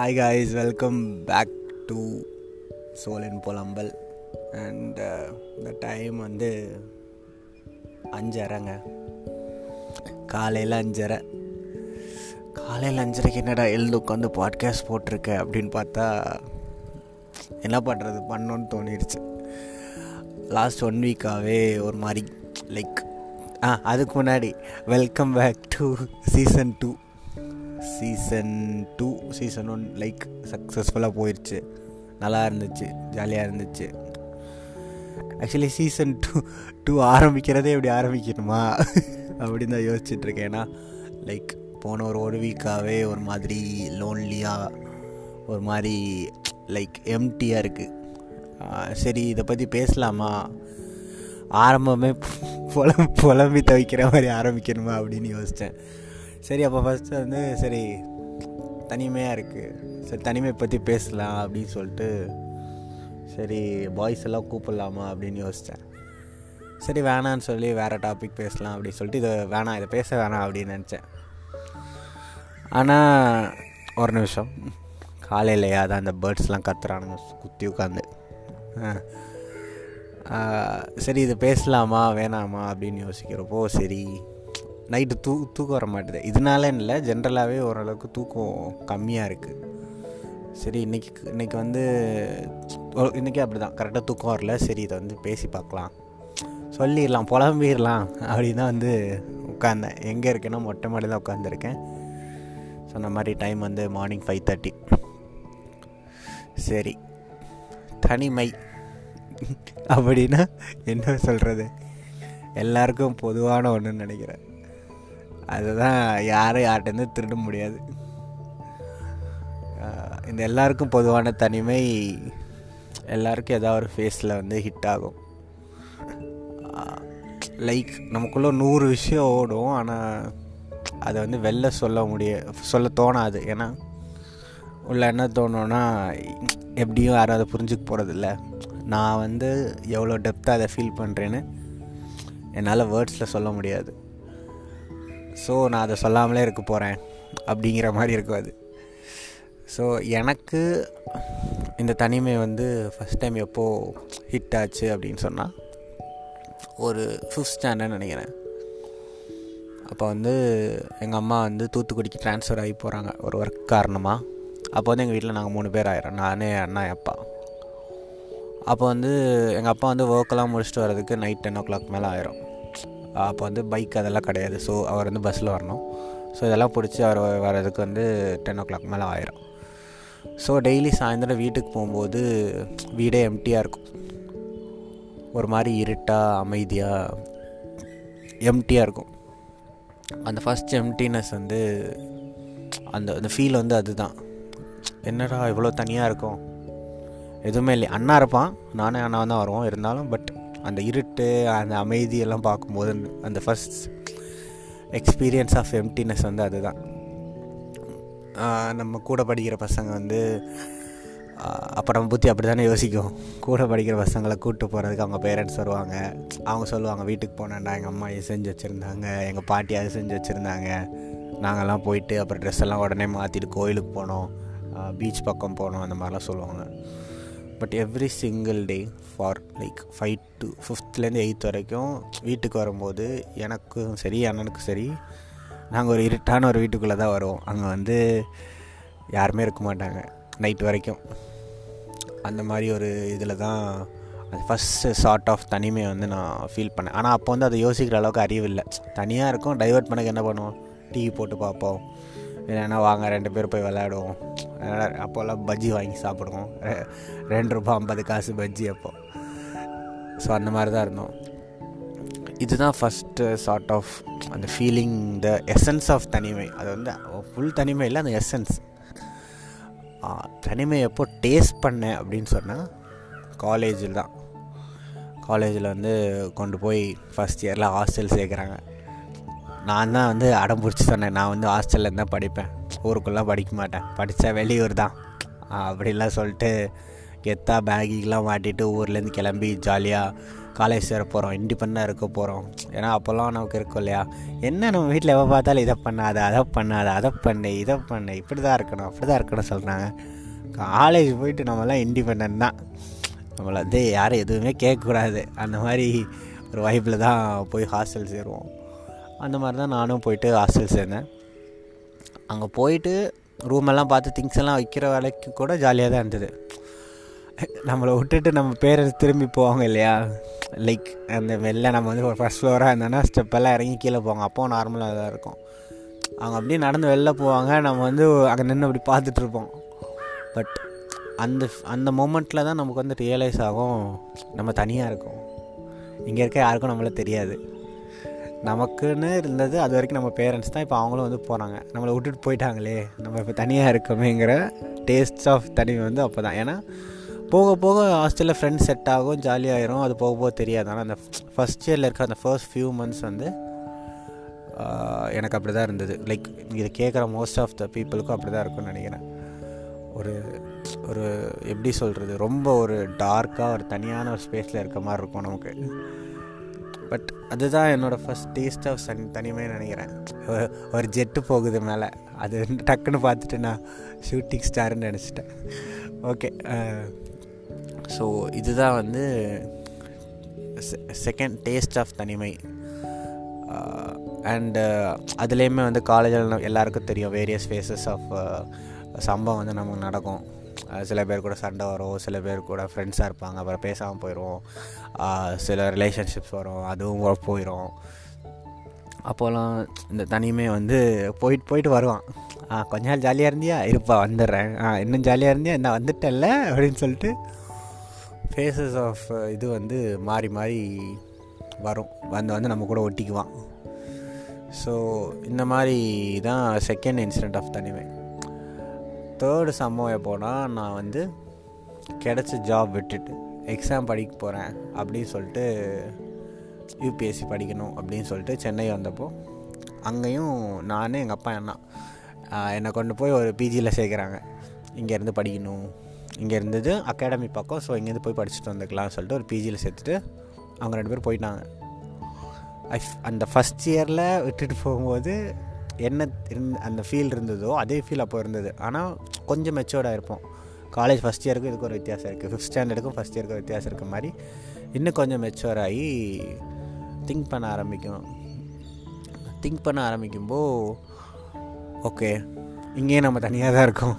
Hi guys welcome back to சோலின் புலம்பல் and இந்த time வந்து அஞ்சரைங்க. காலையில் அஞ்சரை. காலையில் அஞ்சரைக்கு என்னடா எழுந்து உட்காந்து பாட்காஸ்ட் போட்டிருக்க அப்படின்னு பார்த்தா என்ன பண்ணுறது பண்ணோன்னு தோணிடுச்சு லாஸ்ட் ஒன் வீக்காகவே ஒரு மாதிரி லைக் ஆ அதுக்கு முன்னாடி welcome back to season two season two season one like சக்ஸஸ்ஃபுல்லாக போயிடுச்சு நல்லா இருந்துச்சு ஜாலியாக இருந்துச்சு. ஆக்சுவலி சீசன் டூ டூ ஆரம்பிக்கிறதே எப்படி ஆரம்பிக்கணுமா? அப்படின்னு தான் யோசிச்சுட்ருக்கேன் ஏன்னா லைக் போன ஒரு ஒரு வீக்காகவே ஒரு மாதிரி லோன்லியாக ஒரு மாதிரி லைக் எம்டியாக இருக்குது சரி இதை பற்றி பேசலாமா? ஆரம்பமே புலம் புலம்பி தவிக்கிற மாதிரி ஆரம்பிக்கணுமா அப்படின்னு யோசித்தேன் சரி அப்போ ஃபஸ்ட்டு வந்து சரி தனிமையாக இருக்குது சரி தனிமை பற்றி பேசலாம் அப்படின்னு சொல்லிட்டு சரி பாய்ஸ் எல்லாம் கூப்பிடலாமா அப்படின்னு யோசித்தேன் சரி வேணான்னு சொல்லி வேறு டாபிக் பேசலாம் அப்படின்னு சொல்லிட்டு இதை வேணாம் இதை பேச வேணாம் அப்படின்னு நினச்சேன். ஆனால் ஒரு நிமிஷம். காலையிலையா தான் அந்த பேர்ட்ஸ்லாம் கத்துறானுங்க குத்தி உட்காந்து சரி இது பேசலாமா வேணாமா அப்படின்னு யோசிக்கிறப்போ சரி நைட்டு தூ தூக்கம் வர மாட்டேது. இதனால இல்லை ஜென்ரலாகவே ஓரளவுக்கு தூக்கம் கம்மியாக இருக்குது சரி இன்றைக்கி இன்றைக்கி வந்து இன்றைக்கி அப்படி தான் கரெக்டாக தூக்கம் வரல. சரி இதை வந்து பேசி பார்க்கலாம். சொல்லிடலாம் புலம்பிடலாம். அப்படின்னு தான் வந்து உட்காந்தேன் எங்கே இருக்கேன்னா மொட்டை மாடி தான் உட்காந்துருக்கேன் சொன்ன மாதிரி டைம் வந்து மார்னிங் ஃபைவ் தேர்ட்டி சரி. தனிமை. அப்படின்னா என்ன சொல்கிறது எல்லாருக்கும் பொதுவான ஒன்றுன்னு நினைக்கிறேன். அதுதான் யாரும் யார்கிட்டேருந்து திருட முடியாது. இந்த எல்லாருக்கும் பொதுவான தனிமை எல்லாருக்கும் ஏதாவது ஒரு ஃபேஸில் வந்து ஹிட் ஆகும். லைக் நமக்குள்ளே நூறு விஷயம் ஓடும் ஆனால் அதை வந்து வெளில சொல்ல முடிய சொல்ல தோணாது. ஏன்னா உள்ள என்ன தோணுன்னா எப்படியும் யாரும் அதை புரிஞ்சுக்க போகிறதில்ல நான் வந்து எவ்வளோ டெப்த்தாக அதை ஃபீல் பண்ணுறேன்னு என்னால் வேர்ட்ஸில் சொல்ல முடியாது. ஸோ நான் அதை சொல்லாமலே இருக்க போகிறேன் அப்படிங்கிற மாதிரி இருக்கும் அது. ஸோ எனக்கு இந்த தனிமை வந்து ஃபஸ்ட் டைம் எப்போது ஹிட் ஆச்சு அப்படின்னு சொன்னால் ஒரு ஃபிஃப்த் ஸ்டாண்டர்ட் நினைக்கிறேன். அப்போ வந்து எங்கள் அம்மா வந்து தூத்துக்குடிக்கு ட்ரான்ஸ்ஃபர் ஆகி போகிறாங்க ஒரு ஒர்க் காரணமாக அப்போ வந்து எங்கள் வீட்டில் நாங்கள் மூணு பேர் ஆயிரோம் நான் அண்ணா அப்பா. அப்போ வந்து எங்கள் அப்பா வந்து ஒர்க்கெல்லாம் முடிச்சுட்டு வரதுக்கு நைட் டென் ஓ கிளாக் மேலே ஆயிரும். அப்போ வந்து பைக் அதெல்லாம் கிடையாது. ஸோ அவர் வந்து பஸ்ஸில் வரணும். ஸோ இதெல்லாம் பிடிச்சி அவர் வர்றதுக்கு வந்து டென் ஓ கிளாக் மேலே ஆயிரும். ஸோ டெய்லி சாயந்தரம் வீட்டுக்கு போகும்போது வீடே எம்டியாக இருக்கும். ஒரு மாதிரி இருட்டாக அமைதியாக எம்டியாக இருக்கும். அந்த ஃபஸ்ட் எம்டினஸ் வந்து அந்த அந்த ஃபீல் வந்து அதுதான். என்னடா இவ்வளோ தனியாக இருக்கும்? எதுவுமே இல்லை அண்ணா இருப்பான். நானே அண்ணா தான் வருவோம் இருந்தாலும் பட் அந்த இருட்டு அந்த அமைதியெல்லாம் பார்க்கும்போது அந்த ஃபஸ்ட் எக்ஸ்பீரியன்ஸ் ஆஃப் எம்டினஸ் வந்து அதுதான். நம்ம கூட படிக்கிற பசங்க வந்து அப்போ நம்ம புத்தி அப்படி தானே யோசிக்கும். கூட படிக்கிற பசங்களை கூப்பிட்டு போகிறதுக்கு அவங்க பேரண்ட்ஸ் வருவாங்க. அவங்க சொல்லுவாங்க வீட்டுக்கு போனேன்டா எங்கள் அம்மா இது செஞ்சு வச்சுருந்தாங்க எங்கள் பாட்டி அது செஞ்சு வச்சுருந்தாங்க. நாங்கள்லாம் போயிட்டு அப்புறம் ட்ரெஸ் எல்லாம் உடனே மாற்றிட்டு கோயிலுக்கு போனோம். பீச் பக்கம் போனோம் அந்த மாதிரிலாம் சொல்லுவாங்க. But every single day for like five to ஃபிஃப்த்லேருந்து eighth வரைக்கும் வீட்டுக்கு வரும்போது எனக்கும் சரி அண்ணனுக்கும் சரி நாங்கள் ஒரு இருட்டான ஒரு வீட்டுக்குள்ளே தான் வருவோம். அங்கே வந்து யாருமே இருக்க மாட்டாங்க. நைட் வரைக்கும். அந்த மாதிரி ஒரு இதில் தான் அது ஃபஸ்ட்டு சார்ட் ஆஃப் தனிமையை வந்து நான் ஃபீல் பண்ணேன். ஆனால் அப்போ வந்து அதை யோசிக்கிற அளவுக்கு அறிவு இல்லை தனியாக இருக்கும் டைவெர்ட் பண்ணக்கு என்ன பண்ணுவோம்? டிவி போட்டு பார்ப்போம். இல்லைன்னா வாங்க ரெண்டு பேர் போய் விளையாடுவோம். அப்போல்லாம் பஜ்ஜி வாங்கி சாப்பிடுவோம். ரெண்டு ரூபா ஐம்பது காசு பஜ்ஜி அப்போ. ஸோ அந்த மாதிரி தான் இருந்தோம். இதுதான் ஃபஸ்ட்டு சார்ட் ஆஃப் அந்த ஃபீலிங் த எசன்ஸ் ஆஃப் தனிமை. அது வந்து ஃபுல் தனிமை இல்லை அந்த எசன்ஸ் தனிமை எப்போ டேஸ்ட் பண்ணேன் அப்படின்னு சொன்னால் காலேஜில் தான். காலேஜில் வந்து கொண்டு போய் ஃபஸ்ட் இயரில் ஹாஸ்டல் சேர்க்குறாங்க. நான் தான் வந்து அடம் பிடிச்சி சொன்னேன். நான் வந்து ஹாஸ்டலில் தான் படிப்பேன். ஊருக்குள்ளே படிக்க மாட்டேன். படித்தா வெளியூர் தான். அப்படிலாம் சொல்லிட்டு கெத்தா பேகிக்கெலாம் மாட்டிட்டு ஊர்லேருந்து கிளம்பி ஜாலியாக காலேஜ் சேர போகிறோம் இண்டிபெண்டாக இருக்க போகிறோம் ஏன்னா அப்போல்லாம் நமக்கு இருக்கும் இல்லையா? என்ன நம்ம வீட்டில் எவ்வளோ பார்த்தாலும் இதை பண்ணாத அதை பண்ணாத அதை பண்ணு இதை பண்ணு. இப்படி தான் இருக்கணும் அப்படி தான் இருக்கணும் சொல்கிறாங்க காலேஜ் போயிட்டு நம்மளாம் இண்டிபெண்ட் தான். நம்மளை வந்து யாரும் எதுவுமே கேட்கக்கூடாது. அந்த மாதிரி ஒரு வைப்பில் தான் போய் ஹாஸ்டல் சேருவோம். அந்த மாதிரி தான் நானும் போயிட்டு ஹாஸ்டல் சேர்ந்தேன். அங்கே போயிட்டு ரூமெல்லாம் பார்த்து திங்ஸ் எல்லாம் வைக்கிற வேலைக்கு கூட ஜாலியாக தான் இருந்தது. நம்மளை விட்டுட்டு நம்ம பேரண்ட்ஸ் திரும்பி போவாங்க இல்லையா? லைக் அந்த வெளில நம்ம வந்து ஒரு ஃபஸ்ட் ஃப்ளோராக இருந்தோன்னா ஸ்டெப்பெல்லாம் இறங்கி கீழே போவாங்க. அப்போ நார்மலாக தான் இருக்கும். அவங்க அப்படியே நடந்து வெளில போவாங்க. நம்ம வந்து அங்கே நின்று அப்படி பார்த்துட்ருப்போம் பட் அந்த அந்த மூமெண்ட்டில் தான் நமக்கு வந்து ரியலைஸ் ஆகும். நம்ம தனியாக இருக்கோம். இங்கே இருக்க யாருக்கும் நம்மள தெரியாது. நமக்குன்னு இருந்தது அது வரைக்கும் நம்ம பேரண்ட்ஸ் தான் இப்போ அவங்களும் வந்து போகிறாங்க நம்மளை விட்டுட்டு போயிட்டாங்களே நம்ம இப்போ தனியாக இருக்கோமேங்கிற டேஸ்ட் ஆஃப் தனிமை வந்து அப்போ தான் ஏன்னா போக போக ஹாஸ்டலில் ஃப்ரெண்ட்ஸ் செட் ஆகும் ஜாலியாகிரும் அது போக போக தெரியாது. ஆனால் அந்த ஃபஸ்ட் இயரில் இருக்க அந்த ஃபர்ஸ்ட் ஃபியூ மந்த்ஸ் வந்து எனக்கு அப்படி தான் இருந்தது. லைக் இதை கேட்குற மோஸ்ட் ஆஃப் த பீப்புளுக்கும் அப்படி தான் இருக்கும்னு நினைக்கிறேன். ஒரு ஒரு எப்படி சொல்கிறது ரொம்ப ஒரு டார்க்காக ஒரு தனியான ஒரு ஸ்பேஸில் இருக்க மாதிரி இருக்கும் நமக்கு. பட் அதுதான் என்னோடய ஃபஸ்ட் டேஸ்ட் ஆஃப் சன் தனிமே நினைக்கிறேன். ஒரு ஜெட்டு போகுது மேலே. அது டக்குன்னு பார்த்துட்டு நான் ஷூட்டிங் ஸ்டார்னு நினச்சிட்டேன். ஓகே ஸோ uh, இதுதான் வந்து செகண்ட் டேஸ்ட் ஆஃப் தனிமை. Uh, அண்டு uh, அதுலேயுமே வந்து காலேஜில் எல்லாருக்கும் தெரியும் வேரியஸ் ஃபேஸஸ் ஆஃப் சம்பவம் வந்து நமக்கு நடக்கும். சில பேர் கூட சண்டை வரும் சில பேர் கூட ஃப்ரெண்ட்ஸாக இருப்பாங்க அப்புறம் பேசாமல் போயிடும் சில ரிலேஷன்ஷிப்ஸ் வரும் அதுவும் போயிடும் அப்போலாம் இந்த தனிமே வந்து போயிட்டு போயிட்டு வருவான். ஆ கொஞ்ச நாள் ஜாலியாக இருந்தியா? இருப்பா வந்துடுறேன். ஆ இன்னும் ஜாலியாக இருந்தியா? என்ன வந்துட்டேன்ல? அப்படின்னு சொல்லிட்டு ஃபேஸஸ் ஆஃப் இது வந்து மாறி மாறி வரும். வந்து வந்து நம்ம கூட ஒட்டிக்குவான். ஸோ இந்த மாதிரி தான் செகண்ட் இன்சிடெண்ட் ஆஃப் தனிமை. தேர்டு சம்பவம் எப்போனா நான் வந்து கிடச்ச ஜாப் விட்டுட்டு எக்ஸாம் படிக்க போகிறேன் அப்படின்னு சொல்லிட்டு யூபிஎஸ்சி படிக்கணும் அப்படின்னு சொல்லிட்டு சென்னை வந்தப்போ அங்கேயும் நான் எங்கள் அப்பா அண்ணா என்னை கொண்டு போய் ஒரு பிஜியில் சேர்க்குறாங்க. இங்கேருந்து படிக்கணும். இங்கே இருந்தது அகாடமி பக்கம் ஸோ இங்கேருந்து போய் படிச்சுட்டு வந்துக்கலாம்னு சொல்லிட்டு ஒரு பிஜியில் சேர்த்துட்டு அவங்க ரெண்டு பேரும் போயிட்டாங்க. அந்த ஃபஸ்ட் இயரில் விட்டுட்டு போகும்போது என்ன இருந் அந்த ஃபீல் இருந்ததோ அதே ஃபீல் அப்போ இருந்தது. ஆனால் கொஞ்சம் மெச்சோர்டாக இருப்போம். காலேஜ் ஃபஸ்ட் இயருக்கும் இதுக்கு ஒரு வித்தியாசம் இருக்குது ஃபிஃப்த் ஸ்டாண்டர்டுக்கும் ஃபஸ்ட் இயருக்கும் வித்தியாசம் இருக்க மாதிரி இன்னும் கொஞ்சம் மெச்சோர் ஆகி திங்க் பண்ண ஆரம்பிக்கும். திங்க் பண்ண ஆரம்பிக்கும்போது ஓகே இங்கேயும் நம்ம தனியாக தான் இருக்கோம்.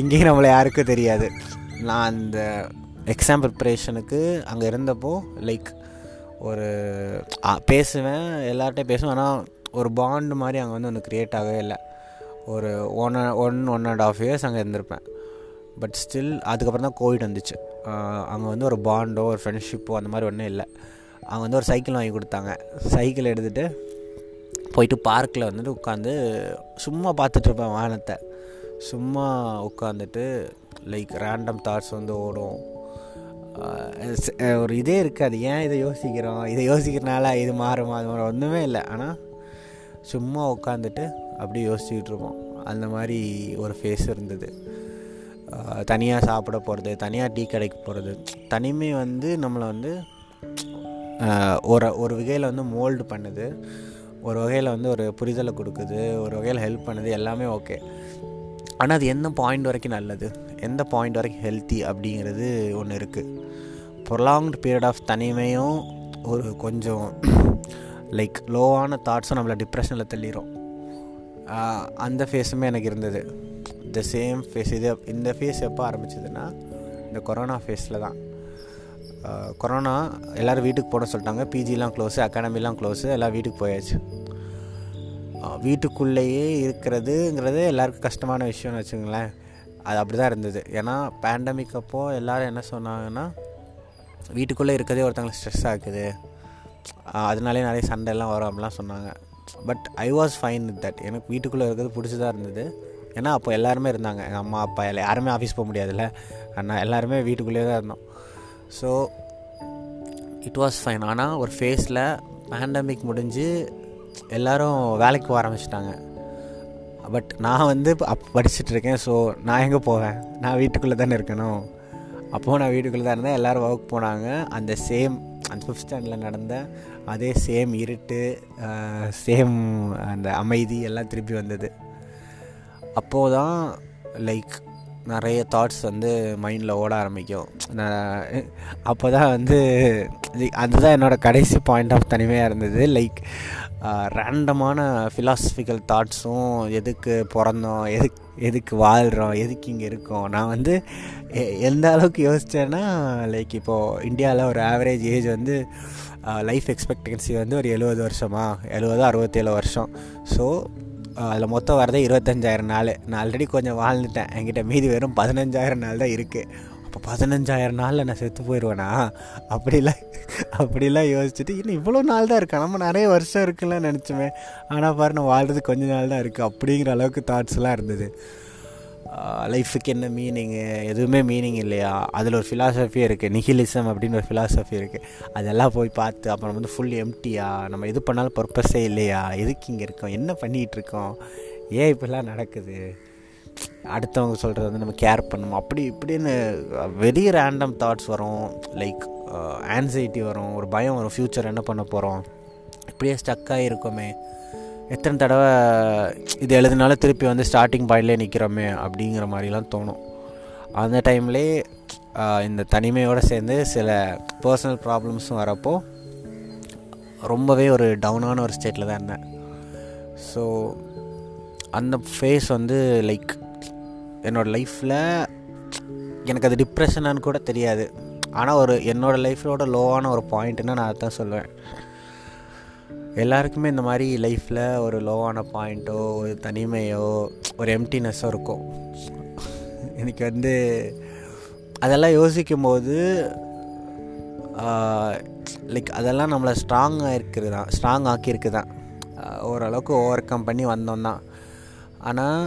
இங்கேயும் நம்மளை யாருக்கும் தெரியாது. நான் அந்த எக்ஸாம் ப்ரிப்ரேஷனுக்கு அங்கே இருந்தப்போ லைக் ஒரு பேசுவேன் எல்லார்ட்டையும் பேசுவேன். ஆனால் ஒரு பாண்டு மாதிரி அங்கே வந்து ஒன்று க்ரியேட் ஆகவே இல்லை. ஒரு one one one and half years அங்கே இருந்திருப்பேன். பட் ஸ்டில் அதுக்கப்புறம் தான் கோவிட் வந்துச்சு. அங்கே வந்து ஒரு பாண்டோ ஒரு ஃப்ரெண்ட்ஷிப்போ அந்த மாதிரி ஒன்றும் இல்லை. அவங்க வந்து ஒரு சைக்கிள் வாங்கி கொடுத்தாங்க. சைக்கிள் எடுத்துகிட்டு போயிட்டு பார்க்கில் வந்துட்டு உட்காந்து சும்மா பார்த்துட்ருப்பேன் வானத்தை சும்மா உட்காந்துட்டு லைக் ரேண்டம் தாட்ஸ் வந்து ஓடும். ஒரு இதே இருக்காது. ஏன் இதை யோசிக்கிறோம்? இதை யோசிக்கிறனால இது மாறுமா? அது மாதிரி ஒன்றுமே இல்லை. ஆனால் சும்மா உட்காந்துட்டு அப்படியே யோசிச்சுக்கிட்டு இருப்போம். அந்த மாதிரி ஒரு ஃபேஸ் இருந்தது. தனியாக சாப்பிட போகிறது தனியாக டீ கடைக்கு போகிறது தனிமை வந்து நம்மளை வந்து ஒரு ஒரு வகையில் வந்து மோல்டு பண்ணுது. ஒரு வகையில் வந்து ஒரு புரிதலை கொடுக்குது. ஒரு வகையில் ஹெல்ப் பண்ணுது. எல்லாமே ஓகே ஆனால் அது எந்த பாயிண்ட் வரைக்கும் நல்லது? எந்த பாயிண்ட் வரைக்கும் ஹெல்த்தி அப்படிங்கிறது ஒன்று இருக்குது ப்ரொலாங்டு பீரியட் ஆஃப் தனிமையும் ஒரு கொஞ்சம் லைக் லோவான தாட்ஸும் நம்மளை டிப்ரெஷனில் தள்ளிடும் அந்த ஃபேஸுமே எனக்கு இருந்தது. த சேம் ஃபேஸ் இது இந்த ஃபேஸ் எப்போ ஆரம்பிச்சதுன்னா இந்த கொரோனா ஃபேஸில் தான். கொரோனா எல்லோரும் வீட்டுக்கு போட சொல்லிட்டாங்க. பிஜிலாம் க்ளோஸு அகாடமிலாம் க்ளோஸு எல்லாம் வீட்டுக்கு போயாச்சு. வீட்டுக்குள்ளேயே இருக்கிறதுங்கிறது எல்லாருக்கும் கஷ்டமான விஷயம்னு வச்சுங்களேன் அது அப்படி தான் இருந்தது. ஏன்னா பேண்டமிக் அப்போது எல்லோரும் என்ன சொன்னாங்கன்னா வீட்டுக்குள்ளே இருக்கிறதே ஒருத்தங்களுக்கு ஸ்ட்ரெஸ் ஆகுது. அதனாலே நிறைய சண்டைலாம் வரும் அப்படிலாம் சொன்னாங்க. But I was fine with that எனக்கு வீட்டுக்குள்ளே இருக்கிறது பிடிச்சதாக இருந்தது. ஏன்னா அப்போ எல்லாருமே இருந்தாங்க. எங்கள் அம்மா அப்பா எல்லாம் யாருமே ஆஃபீஸ் போக முடியாதுல்ல. அண்ணா எல்லாருமே வீட்டுக்குள்ளேயே தான் இருந்தோம். ஸோ இட் வாஸ் ஃபைன் ஆனால் ஒரு ஃபேஸில் பேண்டமிக் முடிஞ்சு எல்லோரும் வேலைக்கு போக ஆரம்பிச்சிட்டாங்க. பட் நான் வந்து அப் படிச்சுட்ருக்கேன் ஸோ நான் எங்கே போவேன்? நான் வீட்டுக்குள்ளே தானே இருக்கணும். அப்போது நான் வீட்டுக்குள்ளே தான் இருந்தேன். எல்லோரும் ஒர்க் போனாங்க. அந்த சேம் அந்த ஃபிஃப்த் ஸ்டாண்டில் நடந்த அதே சேம் இருட்டு சேம் அந்த அமைதி எல்லாம் திருப்பி வந்தது. அப்போது தான் லைக் நிறைய தாட்ஸ் வந்து மைண்டில் ஓட ஆரம்பிக்கும். நான் அப்போ தான் வந்து அதுதான் என்னோடய கடைசி பாயிண்ட் ஆஃப் தனிமையாக இருந்தது. லைக் ரேண்டமான ஃபிலாசபிக்கல் தாட்ஸும் எதுக்கு பிறந்தோம் எதுக்கு எதுக்கு வாழ்கிறோம் எதுக்கு இங்கே இருக்கோம்? நான் வந்து எந்த அளவுக்கு யோசித்தேன்னா லைக் இப்போது இந்தியாவில் ஒரு ஆவரேஜ் ஏஜ் வந்து லைஃப் எக்ஸ்பெக்டன்சி வந்து ஒரு எழுபது வருஷமா? எழுபது அறுபத்தேழு வருஷம். ஸோ அதில் மொத்தம் வரதே இருபத்தஞ்சாயிரம் நாள். நான் ஆல்ரெடி கொஞ்சம் வாழ்ந்துட்டேன். என்கிட்ட மீதி வெறும் பதினஞ்சாயிரம் நாள் தான் இருக்குது அப்போ பதினஞ்சாயிரம் நாளில் நான் செத்து போயிடுவேனா அப்படிலாம் அப்படிலாம் யோசிச்சுட்டு இன்னும் இவ்வளோ நாள் தான் இருக்கேன் நம்ம நிறைய வருஷம் இருக்குல்ல நினச்சோமே. ஆனால் பாரு நான் வாழ்றது கொஞ்ச நாள் தான் இருக்குது அப்படிங்கிற அளவுக்கு தாட்ஸ்லாம் இருந்தது. லைஃபுக்கு என்ன மீனிங்கு எதுவுமே மீனிங் இல்லையா? அதில் ஒரு ஃபிலாசபி இருக்குது நிஹிலிசம் அப்படின்னு ஒரு ஃபிலாசபி இருக்குது அதெல்லாம் போய் பார்த்து அப்புறம் வந்து ஃபுல் எம்டியா நம்ம எது பண்ணாலும் பர்பஸே இல்லையா? எதுக்கு இங்கே இருக்கோம்? என்ன பண்ணிகிட்ருக்கோம் ஏன் இப்படிலாம் நடக்குது? அடுத்தவங்க சொல்கிறது வந்து நம்ம கேர் பண்ணணும். அப்படி இப்படின்னு வெரி ரேண்டம் தாட்ஸ் வரும். லைக் ஆன்சைட்டி வரும். ஒரு பயம் வரும். ஃப்யூச்சர் என்ன பண்ண போகிறோம் இப்படியே ஸ்டக்காக இருக்கோமே. எத்தனை தடவை இது எழுதினாலும் திருப்பி வந்து ஸ்டார்டிங் பாயிண்ட்லேயே நிற்கிறோமே அப்படிங்கிற மாதிரிலாம் தோணும். அந்த டைம்லேயே இந்த தனிமையோடு சேர்ந்து சில பர்சனல் ப்ராப்ளம்ஸும் வரப்போ ரொம்பவே ஒரு டவுனான ஒரு ஸ்டேட்டில் தான் இருந்தேன். ஸோ அந்த ஃபேஸ் வந்து லைக் என்னோடய லைஃப்பில் எனக்கு அது டிப்ரெஷனான்னு கூட தெரியாது. ஆனால் ஒரு என்னோடய லைஃப்போட லோவான ஒரு பாயிண்ட்டுன்னா நான் அதான் சொல்லுவேன் எல்லாருக்குமே இந்த மாதிரி லைஃப்பில் ஒரு லோவான பாயிண்ட்டோ ஒரு தனிமையோ ஒரு எம்டினஸோ இருக்கும். எனக்கு வந்து அதெல்லாம் யோசிக்கும் போது லைக் அதெல்லாம் நம்மளை ஸ்ட்ராங்காக இருக்குது தான் ஸ்ட்ராங் ஆக்கியிருக்கு தான் ஓரளவுக்கு ஓவர் கம் பண்ணி வந்தோம் தான் ஆனால்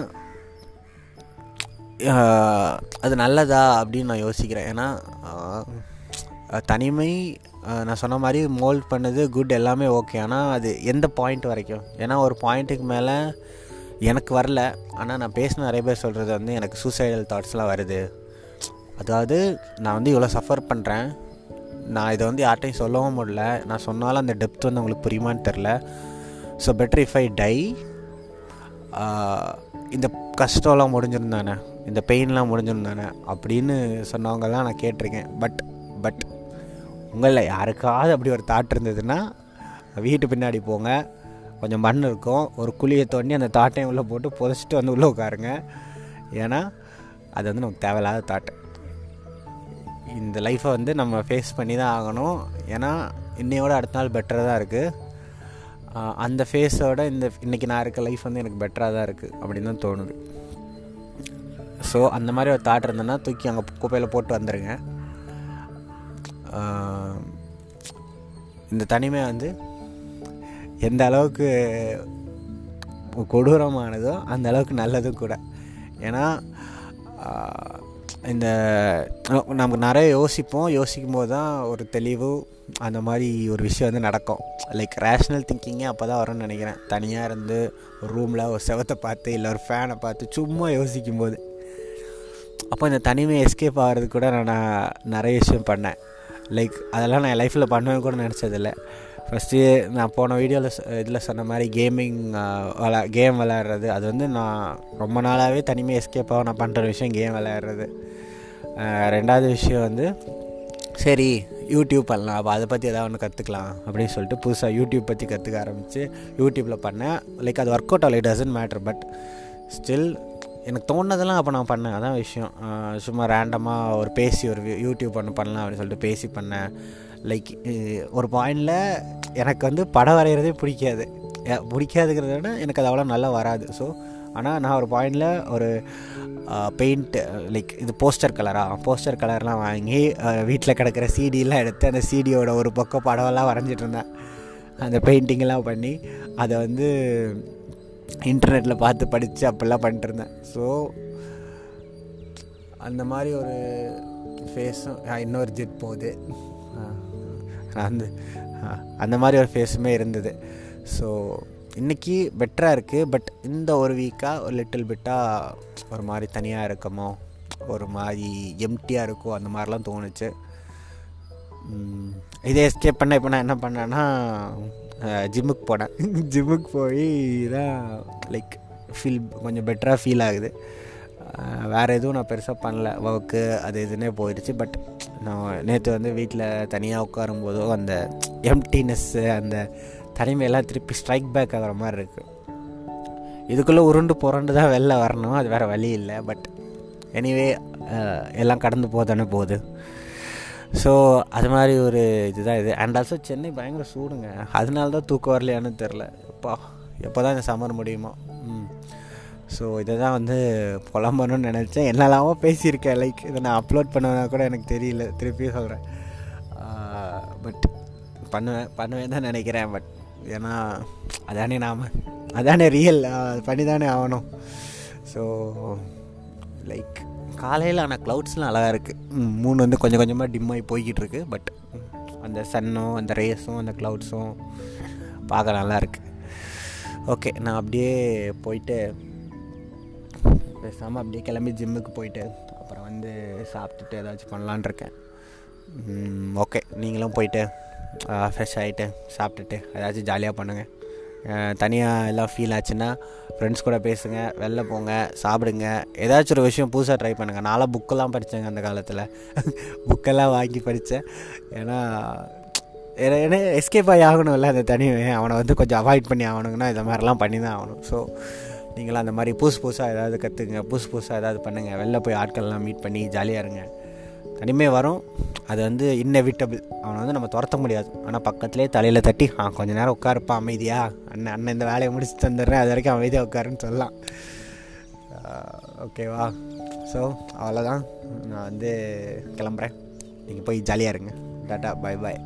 அது நல்லதா அப்படின்னு நான் யோசிக்கிறேன். ஏன்னா தனிமை நான் சொன்ன மாதிரி மோல்ட் பண்ணது குட் எல்லாமே ஓகே ஆனால் அது எந்த பாயிண்ட் வரைக்கும்? ஏன்னா ஒரு பாயிண்ட்டுக்கு மேலே எனக்கு வரல. ஆனால் நான் பேசின நிறைய பேர் சொல்கிறது வந்து எனக்கு சூசைடல் தாட்ஸ்லாம் வருது. அதாவது நான் வந்து இவ்வளோ சஃபர் பண்ணுறேன் நான் இதை வந்து யார்ட்டையும் சொல்லவும் முடியல. நான் சொன்னாலும் அந்த டெப்த் வந்து உங்களுக்கு புரியுமான்னு தெரில so better if I die இந்த கஷ்டம்லாம் முடிஞ்சிருந்தானே? இந்த பெயின்லாம் முடிஞ்சிருந்தானே அப்படின்னு சொன்னவங்கெல்லாம் நான் கேட்டிருக்கேன். பட் பட் உங்களில் யாருக்காவது அப்படி ஒரு தாட் இருந்ததுன்னா வீட்டு பின்னாடி போங்க. கொஞ்சம் மண் இருக்கும். ஒரு குழியை தோண்டி அந்த தாட்டையும் உள்ளே போட்டு புதைச்சிட்டு வந்து உள்ளே உட்காருங்க. ஏன்னா அது வந்து நமக்கு தேவையில்லாத தாட் இந்த லைஃப்பை வந்து நம்ம ஃபேஸ் பண்ணி தான் ஆகணும். ஏன்னா இன்னையோட அடுத்த நாள் பெட்டராக தான் இருக்குது அந்த ஃபேஸோட இந்த இன்றைக்கி நான் இருக்க லைஃப் வந்து எனக்கு பெட்டராக தான் இருக்குது அப்படின்னு தான் தோணுது. ஸோ அந்த மாதிரி ஒரு தாட் இருந்ததுன்னா தூக்கி அங்கே குப்பையில் போட்டு வந்துடுங்க இந்த தனிமை வந்து எந்த அளவுக்கு கொடூரமானதோ அந்த அளவுக்கு நல்லதும் கூட. ஏன்னா இந்த நமக்கு நிறைய யோசிப்போம். யோசிக்கும் போது தான் ஒரு தெளிவு அந்த மாதிரி ஒரு விஷயம் வந்து நடக்கும். லைக் ரேஷ்னல் திங்கிங்கே அப்போ தான் வரும்னு நினைக்கிறேன். தனியாக இருந்து ஒரு ரூமில் ஒரு செவத்தை பார்த்து இல்லை ஒரு ஃபேனை பார்த்து சும்மா யோசிக்கும் போது அப்போ இந்த தனிமை எஸ்கேப் ஆகிறது கூட நான் நிறைய விஷயம் பண்ணேன். லைக் அதெல்லாம் நான் லைஃப்பில் பண்ணுவேன் கூட நினச்சதில்ல. ஃபஸ்ட்டு நான் போன வீடியோவில் இதில் சொன்ன மாதிரி கேமிங் விளா கேம் விளையாடுறது. அது வந்து நான் ரொம்ப நாளாகவே தனிமையாக எஸ்கேப் ஆக நான் பண்ணுற விஷயம் கேம் விளையாடுறது. ரெண்டாவது விஷயம் வந்து சரி யூடியூப் பண்ணலாம். அப்போ அதை பற்றி எதாவது ஒன்று கற்றுக்கலாம் அப்படின்னு சொல்லிட்டு புதுசாக யூடியூப் பற்றி கற்றுக்க ஆரம்பித்து யூடியூப்பில் பண்ணேன். லைக் அது ஒர்க் அவுட் ஆகல it doesn't matter but still எனக்கு தோணுனதெல்லாம் அப்போ நான் பண்ணேன். அதான் விஷயம். சும்மா ரேண்டமாக ஒரு பேசி ஒரு யூடியூப் ஒன்று பண்ணலாம் அப்படின்னு சொல்லிட்டு பேசி பண்ணேன். லைக் ஒரு பாயிண்டில் எனக்கு வந்து படம் வரைகிறதே பிடிக்காது. பிடிக்காதுங்கிறத விட எனக்கு அது அவ்வளோ நல்லா வராது. ஸோ ஆனால் நான் ஒரு பாயிண்டில் ஒரு பெயிண்ட்டு லைக் இது போஸ்டர் கலராக போஸ்டர் கலர்லாம் வாங்கி வீட்டில் கிடக்கிற சீடியெலாம் எடுத்து அந்த சீடியோட ஒரு பக்கம் படமெல்லாம் வரைஞ்சிட்டு இருந்தேன். அந்த பெயிண்டிங்லாம் பண்ணி அதை வந்து இன்டர்நெட்டில் பார்த்து படித்து அப்படிலாம் பண்ணிட்டுருந்தேன். ஸோ அந்த மாதிரி ஒரு ஃபேஸும் இன்னொரு ஜெட் போகுது. அந்த அந்த மாதிரி ஒரு ஃபேஸுமே இருந்தது. ஸோ இன்றைக்கி பெட்டராக இருக்குது பட் இந்த ஒரு வீக்காக ஒரு லிட்டில் பிட்டாக ஒரு மாதிரி தனியாக இருக்கமோ ஒரு மாதிரி எம்டியாக இருக்கோ அந்த மாதிரிலாம் தோணுச்சு. இதே இதை எஸ்கேப் பண்ண இப்போ நான் என்ன பண்ணேன்னா ஜிம்முக்கு போனேன். ஜிம்முக்கு போய் தான் லைக் ஃபீல் கொஞ்சம் பெட்டராக ஃபீல் ஆகுது. வேறு எதுவும் நான் பெருசாக பண்ணல. ஒர்க்கு அது இதுன்னே போயிடுச்சு. பட் நான் நேற்று வந்து வீட்டில் தனியாக உட்காரும்போதோ அந்த எம்டினஸ்ஸு அந்த தனிமையெல்லாம் திருப்பி ஸ்ட்ரைக் பேக் ஆகிற மாதிரி இருக்குது இதுக்குள்ளே உருண்டு புரண்டு தான் வெளில வரணும். அது வேறு வழி இல்லை. பட் எனிவே எல்லாம் கடந்து போதானே போகுது. ஸோ அது மாதிரி ஒரு இதுதான் இது. அண்ட் ஆல்சோ சென்னை பயங்கர சூடுங்க. அதனால தான் தூக்கம் வரலையான்னு தெரில எப்பா எப்போ தான் இந்த சம்மர் முடியுமோ. ம். ஸோ இதை தான் வந்து புலம்பணும்னு நினச்சேன். என்னெல்லாமோ பேசியிருக்கேன். லைக் இதை நான் அப்லோட் பண்ணுவேன்னா கூட எனக்கு தெரியல. திருப்பியும் சொல்கிறேன் பட் பண்ணுவேன் பண்ணுவேன் தான் நினைக்கிறேன். பட் ஏன்னா அதானே நாம் அதானே ரியல் பண்ணி தானே ஆகணும். ஸோ லைக் காலையில் ஆனால் க்ளவுட்ஸ்லாம் அழகாக இருக்குது மூணு வந்து கொஞ்சம் கொஞ்சமாக டிம் ஆகி போய்கிட்டு இருக்கு பட் அந்த சன்னும் அந்த ரேஸும் அந்த க்ளவுட்ஸும் பார்க்க நல்லா இருக்குது ஓகே நான் அப்படியே போயிட்டு பேசாமல் அப்படியே கிளம்பி ஜிம்முக்கு போயிட்டு அப்புறம் வந்து சாப்பிட்டுட்டு ஏதாச்சும் பண்ணலான் இருக்கேன். ஓகே நீங்களும் போயிட்டு ஃப்ரெஷ் ஆகிட்டு சாப்பிட்டுட்டு ஏதாச்சும் ஜாலியாக பண்ணுங்கள் தனியாக எல்லாம் ஃபீல் ஆச்சுன்னா ஃப்ரெண்ட்ஸ் கூட பேசுங்க வெளில போங்க சாப்பிடுங்க. ஏதாச்சும் ஒரு விஷயம் புதுசாக ட்ரை பண்ணுங்கள் நான்லாம் புக்கெல்லாம் படித்தேங்க அந்த காலத்தில். புக்கெல்லாம் வாங்கி படித்தேன் ஏன்னா ஏன்னா- எஸ்கேப் ஆகி ஆகணும்ல அந்த தனிமை அவனை. வந்து கொஞ்சம் அவாய்ட் பண்ணி ஆகணுங்கன்னா இந்த மாதிரிலாம் பண்ணி தான் ஆகணும். ஸோ நீங்களாம் அந்த மாதிரி புதுசு புதுசாக ஏதாவது கற்றுக்குங்க புதுசு புதுசாக ஏதாவது பண்ணுங்கள் வெளில போய் ஆட்கள்லாம் மீட் பண்ணி ஜாலியாக இருங்க. தனிமை வரும். அது வந்து இன்னெவிட்டபிள் அவனை வந்து நம்ம துரத்த முடியாது. ஆனால் பக்கத்துலேயே தலையில் தட்டி ஆ கொஞ்ச நேரம் உட்காருப்பா அமைதியா. அண்ணன் அண்ணன் இந்த வேலையை முடிச்சு தந்துடுறேன் அது வரைக்கும் அமைதியாக உட்காருன்னு சொல்லலாம். ஓகேவா? ஸோ அவ்வளோதான் நான் வந்து கிளம்புறேன். நீங்கள் போய் ஜாலியாக இருங்க. Tata bye bye